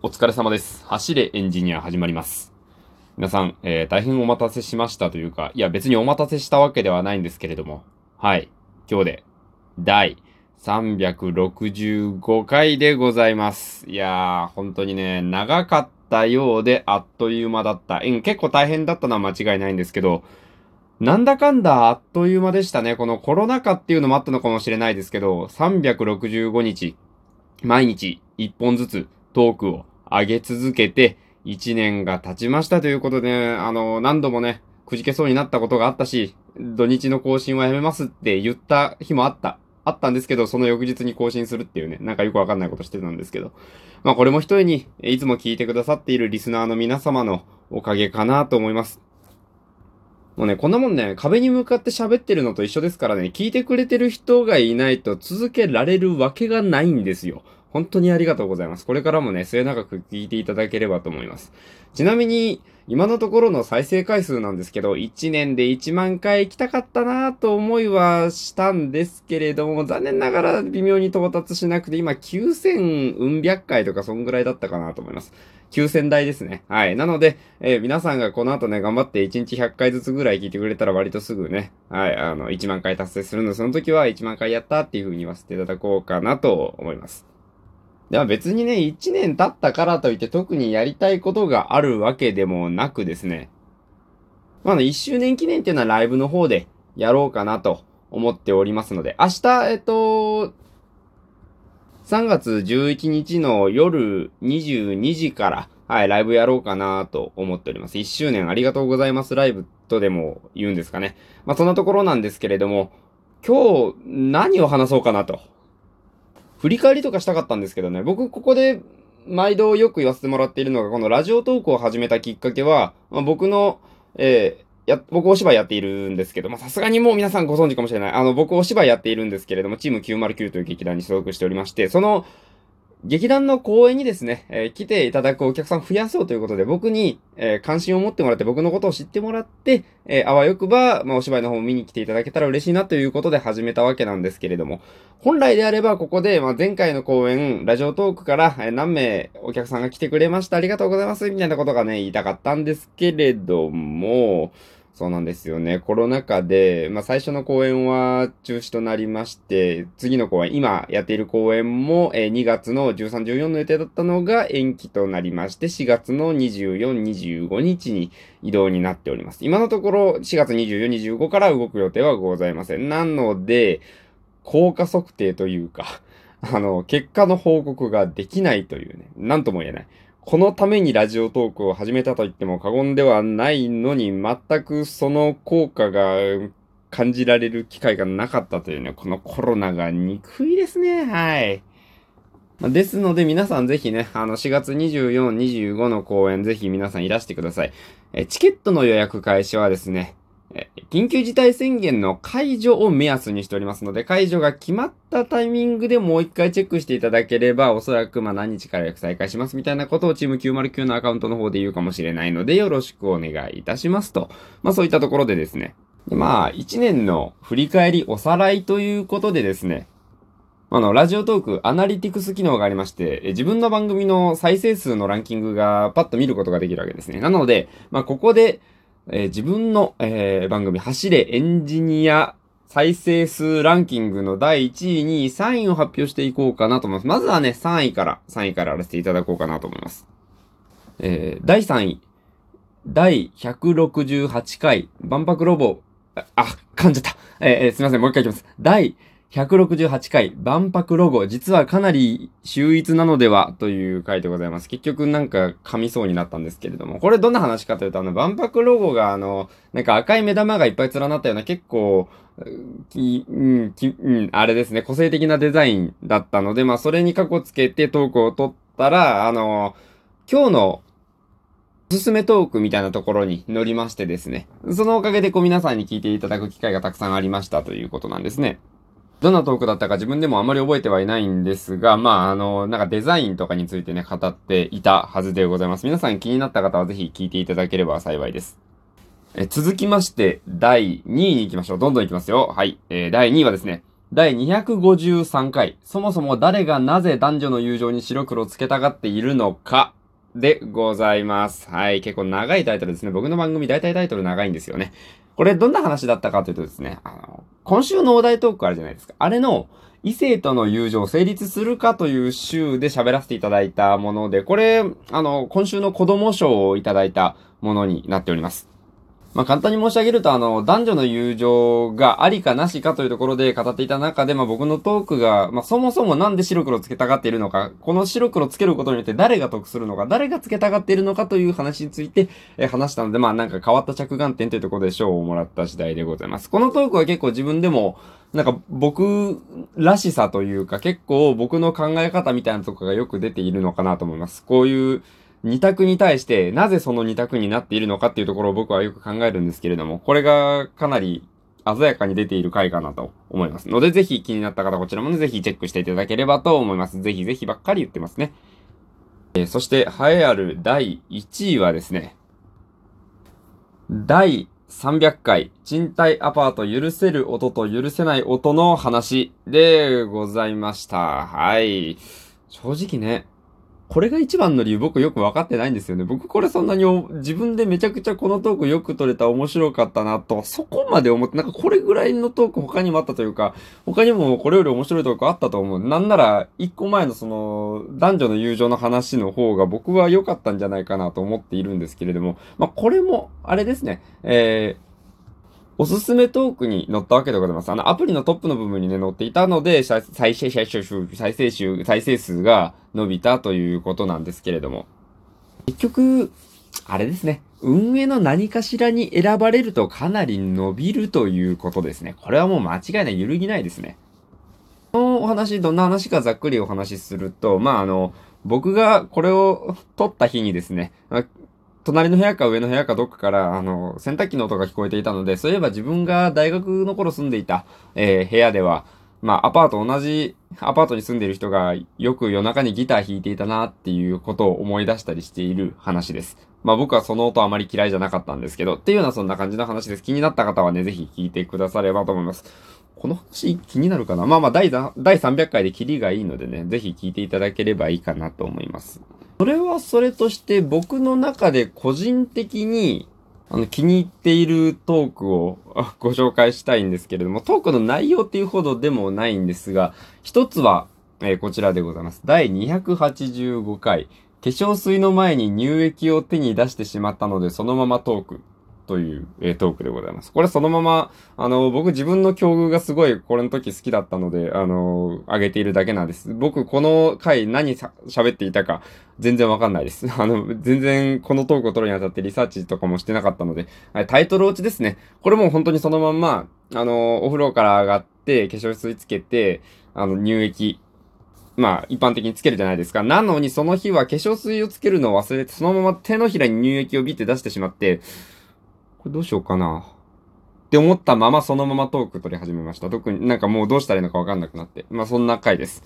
お疲れ様です。走れエンジニア始まります。皆さん、えー、大変お待たせしましたというか、いや別にお待たせしたわけではないんですけれども、はい、今日で、第365回でございます。いやー、本当にね、長かったようであっという間だった。うん、結構大変だったのは間違いないんですけど、なんだかんだあっという間でしたね。このコロナ禍っていうのもあったのかもしれないですけど、365日、毎日1本ずつトークを上げ続けて、1年が経ちましたということで、ね、あの、何度もね、くじけそうになったことがあったし、土日の更新はやめますって言った日もあった。あったんですけど、その翌日に更新するっていうね、なんかよくわかんないことしてたんですけど。まあこれも一重に、いつも聞いてくださっているリスナーの皆様のおかげかなと思います。もうね、こんなもんね、壁に向かって喋ってるのと一緒ですからね、聞いてくれてる人がいないと続けられるわけがないんですよ。本当にありがとうございます。これからもね、末永く聞いていただければと思います。ちなみに、今のところの再生回数なんですけど、1年で1万回行きたかったなぁと思いはしたんですけれども、残念ながら微妙に到達しなくて、今9000うん百回とかそんぐらいだったかなと思います。9000台ですね。はい。なので、えー、皆さんがこの後ね、頑張って1日100回ずつぐらい聞いてくれたら割とすぐね、はい、あの、1万回達成するので、その時は1万回やったっていう風に言わせていただこうかなと思います。では別にね、1年経ったからといって特にやりたいことがあるわけでもなくですね。まあ、1周年記念っていうのはライブの方でやろうかなと思っておりますので、明日、えっと、3月11日の夜22時から、はい、ライブやろうかなと思っております。1周年ありがとうございますライブとでも言うんですかね。まあ、そんなところなんですけれども、今日何を話そうかなと振り返りとかしたかったんですけどね、僕ここで毎度よく言わせてもらっているのが、このラジオトークを始めたきっかけは、まあ、僕の、えー、や、僕お芝居やっているんですけど、ま、さすがにもう皆さんご存知かもしれない。あの、僕お芝居やっているんですけれども、チーム909という劇団に所属しておりまして、その、劇団の公演にですね、えー、来ていただくお客さん増やそうということで、僕に、えー、関心を持ってもらって、僕のことを知ってもらって、えー、あわよくば、まあ、お芝居の方を見に来ていただけたら嬉しいなということで始めたわけなんですけれども、本来であれば、ここで、まあ、前回の公演、ラジオトークから、え何名お客さんが来てくれました、ありがとうございます、みたいなことがね、言いたかったんですけれども、そうなんですよね。コロナ禍で、まあ最初の公演は中止となりまして、次の公演、今やっている公演も、えー、2月の13、14の予定だったのが延期となりまして、4月の24、25日に移動になっております。今のところ4月24、25から動く予定はございません。なので、効果測定というか、あの、結果の報告ができないというね、なんとも言えない。このためにラジオトークを始めたと言っても過言ではないのに、全くその効果が感じられる機会がなかったというね、このコロナが憎いですね。はい。ですので皆さんぜひね、あの4月24、25の公演ぜひ皆さんいらしてください。えチケットの予約開始はですね、緊急事態宣言の解除を目安にしておりますので、解除が決まったタイミングでもう一回チェックしていただければ、おそらくまあ何日から約再開しますみたいなことをチーム909のアカウントの方で言うかもしれないので、よろしくお願いいたしますと。まあそういったところでですね。まあ、一年の振り返り、おさらいということでですね。あの、ラジオトーク、アナリティクス機能がありまして、自分の番組の再生数のランキングがパッと見ることができるわけですね。なので、まあ、ここで、えー、自分の、えー、番組、走れエンジニア再生数ランキングの第1位、2位、3位を発表していこうかなと思います。まずはね、3位から、3位からやらせていただこうかなと思います。えー、第3位。第168回、万博ロボ、あ、噛んじゃった。えー、すみません、もう一回いきます。第168回万博ロゴ、実はかなり秀逸なのではという回でございます。結局なんか噛みそうになったんですけれども、これどんな話かというと、あの、万博ロゴがあの、なんか赤い目玉がいっぱい連なったような結構、き、うん、き、うん、あれですね、個性的なデザインだったので、まあそれに過去つけてトークを取ったら、あの、今日のおすすめトークみたいなところに乗りましてですね、そのおかげでこう皆さんに聞いていただく機会がたくさんありましたということなんですね。どんなトークだったか自分でもあまり覚えてはいないんですが、まあ、あの、なんかデザインとかについてね、語っていたはずでございます。皆さん気になった方はぜひ聞いていただければ幸いです。え続きまして、第2位に行きましょう。どんどん行きますよ。はい。えー、第2位はですね、第253回、そもそも誰がなぜ男女の友情に白黒つけたがっているのか、でございます。はい。結構長いタイトルですね。僕の番組大体タイトル長いんですよね。これどんな話だったかというとですね、あの、今週のお題トークあるじゃないですか。あれの、異性との友情成立するかという週で喋らせていただいたもので、これ、あの、今週の子供賞をいただいたものになっております。まあ、簡単に申し上げると、あの、男女の友情がありかなしかというところで語っていた中で、まあ、僕のトークが、まあ、そもそもなんで白黒つけたがっているのか、この白黒つけることによって誰が得するのか、誰がつけたがっているのかという話について、え話したので、まあ、なんか変わった着眼点というところで賞をもらった次第でございます。このトークは結構自分でも、なんか僕らしさというか、結構僕の考え方みたいなとこがよく出ているのかなと思います。こういう、二択に対してなぜその二択になっているのかっていうところを僕はよく考えるんですけれども、これがかなり鮮やかに出ている回かなと思いますので、ぜひ気になった方こちらもねぜひチェックしていただければと思います。ぜひぜひばっかり言ってますね。えー、そして、栄えある第1位はですね、第300回、賃貸アパート許せる音と許せない音の話でございました。はい。正直ね、これが一番の理由僕よく分かってないんですよね。僕これそんなに自分でめちゃくちゃこのトークよく撮れた面白かったなと、そこまで思って、なんかこれぐらいのトーク他にもあったというか、他にもこれより面白いトークあったと思う。なんなら、一個前のその、男女の友情の話の方が僕は良かったんじゃないかなと思っているんですけれども、まあこれも、あれですね、えー、おすすめトークに載ったわけでございます。あの、アプリのトップの部分にね、載っていたので、再生、再生、再生数、再生数が伸びたということなんですけれども。結局、あれですね。運営の何かしらに選ばれるとかなり伸びるということですね。これはもう間違いない、揺るぎないですね。このお話、どんな話かざっくりお話しすると、まあ、あの、僕がこれを撮った日にですね、隣の部屋か上の部屋かどっかから、あの、洗濯機の音が聞こえていたので、そういえば自分が大学の頃住んでいた、えー、部屋では、まあ、アパート同じアパートに住んでいる人がよく夜中にギター弾いていたなっていうことを思い出したりしている話です。まあ僕はその音あまり嫌いじゃなかったんですけど、っていうようなそんな感じの話です。気になった方はね、ぜひ聞いてくださればと思います。この話気になるかな？まあまあ第第300回でキリがいいのでね、ぜひ聞いていただければいいかなと思います。それはそれとして僕の中で個人的にあの気に入っているトークをご紹介したいんですけれども、トークの内容っていうほどでもないんですが、一つは、えー、こちらでございます。第285回、化粧水の前に乳液を手に出してしまったのでそのままトーク。という、えー、トークでございます。これそのまま、あの、僕自分の境遇がすごいこれの時好きだったので、あの、上げているだけなんです。僕この回何喋っていたか全然わかんないです。あの、全然このトークを取るにあたってリサーチとかもしてなかったので、タイトル落ちですね。これも本当にそのまんま、あの、お風呂から上がって化粧水つけて、あの、乳液、まあ、一般的につけるじゃないですか。なのに、その日は化粧水をつけるのを忘れて、そのまま手のひらに乳液をビって出してしまって、これどうしようかな。って思ったままそのままトーク取り始めました。特になんかもうどうしたらいいのかわかんなくなって。まあそんな回です。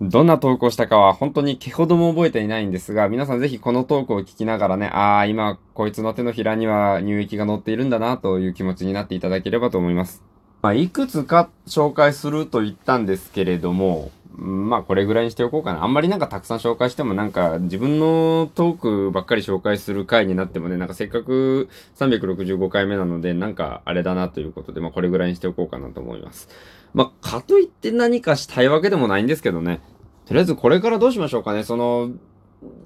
どんな投稿したかは本当に毛ほども覚えていないんですが、皆さんぜひこのトークを聞きながらね、ああ、今こいつの手のひらには乳液が乗っているんだなという気持ちになっていただければと思います。まあ、いくつか紹介すると言ったんですけれども、まあこれぐらいにしておこうかな。あんまりなんかたくさん紹介してもなんか自分のトークばっかり紹介する回になってもね、なんかせっかく365回目なのでなんかあれだなということで、まあこれぐらいにしておこうかなと思います。まあかといって何かしたいわけでもないんですけどね。とりあえずこれからどうしましょうかね。その、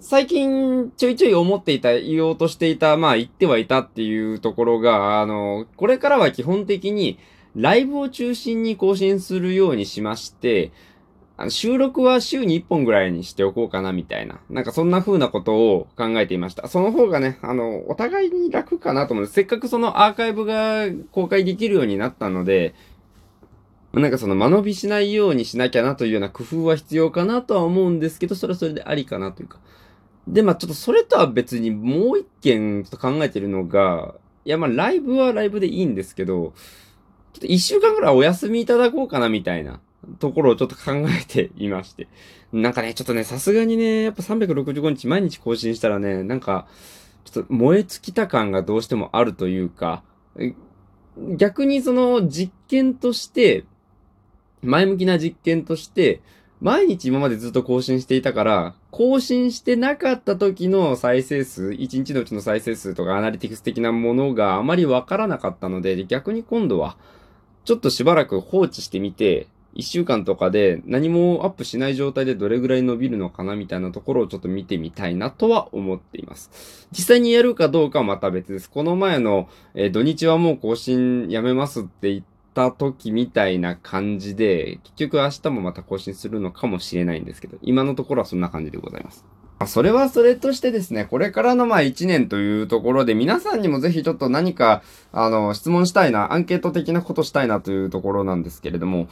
最近ちょいちょい思っていた、言おうとしていた、まあ言ってはいたっていうところが、あの、これからは基本的にライブを中心に更新するようにしまして、あの収録は週に1本ぐらいにしておこうかなみたいな。なんかそんな風なことを考えていました。その方がね、あの、お互いに楽かなと思う。せっかくそのアーカイブが公開できるようになったので、なんかその間延びしないようにしなきゃなというような工夫は必要かなとは思うんですけど、それはそれでありかなというか。で、まあちょっとそれとは別にもう一件ちょっと考えてるのが、いやまあライブはライブでいいんですけど、ちょっと一週間ぐらいお休みいただこうかなみたいな。ところをちょっと考えていまして。なんかね、ちょっとね、さすがにね、やっぱ365日毎日更新したらね、なんか、ちょっと燃え尽きた感がどうしてもあるというか、逆にその実験として、前向きな実験として、毎日今までずっと更新していたから、更新してなかった時の再生数、1日のうちの再生数とかアナリティクス的なものがあまりわからなかったので、逆に今度は、ちょっとしばらく放置してみて、1週間とかで何もアップしない状態でどれぐらい伸びるのかなみたいなところをちょっと見てみたいなとは思っています。実際にやるかどうかはまた別です。この前の、えー、土日はもう更新やめますって言った時みたいな感じで、結局明日もまた更新するのかもしれないんですけど、今のところはそんな感じでございます。それはそれとしてですね、これからのまあ1年というところで皆さんにもぜひちょっと何か、あの、質問したいな、アンケート的なことしたいなというところなんですけれども、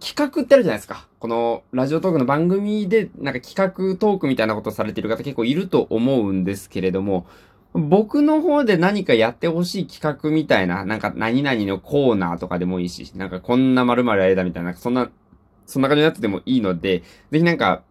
企画ってあるじゃないですか。このラジオトークの番組でなんか企画トークみたいなことをされている方結構いると思うんですけれども、僕の方で何かやってほしい企画みたいな、なんか何々のコーナーとかでもいいし、なんかこんな〇〇あれだみたいな、そんな、そんな感じのやつでもいいので、ぜひなんか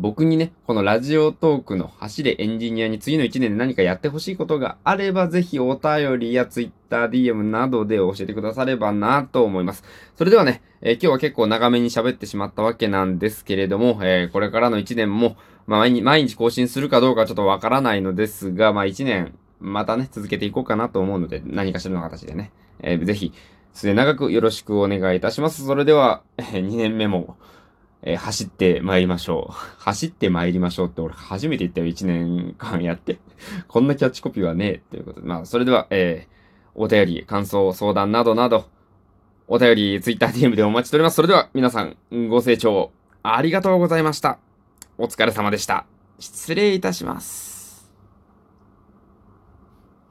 僕にね、このラジオトークの走れエンジニアに次の1年で何かやってほしいことがあれば、ぜひお便りや Twitter、DM などで教えてくださればなと思います。それではね、えー、今日は結構長めに喋ってしまったわけなんですけれども、えー、これからの1年も、まあ毎日、毎日更新するかどうかちょっとわからないのですが、まあ1年、またね、続けていこうかなと思うので、何かしらの形でね、えー、ぜひ、末長くよろしくお願いいたします。それでは、え、2年目も、えー、走って参りましょう。走って参りましょうって俺初めて言ったよ、1年間やって。こんなキャッチコピーはねえ、ということで。まあ、それでは、えー、お便り、感想、相談などなど、お便り、ツイッター DM でお待ちしております。それでは、皆さん、ご清聴ありがとうございました。お疲れ様でした。失礼いたします。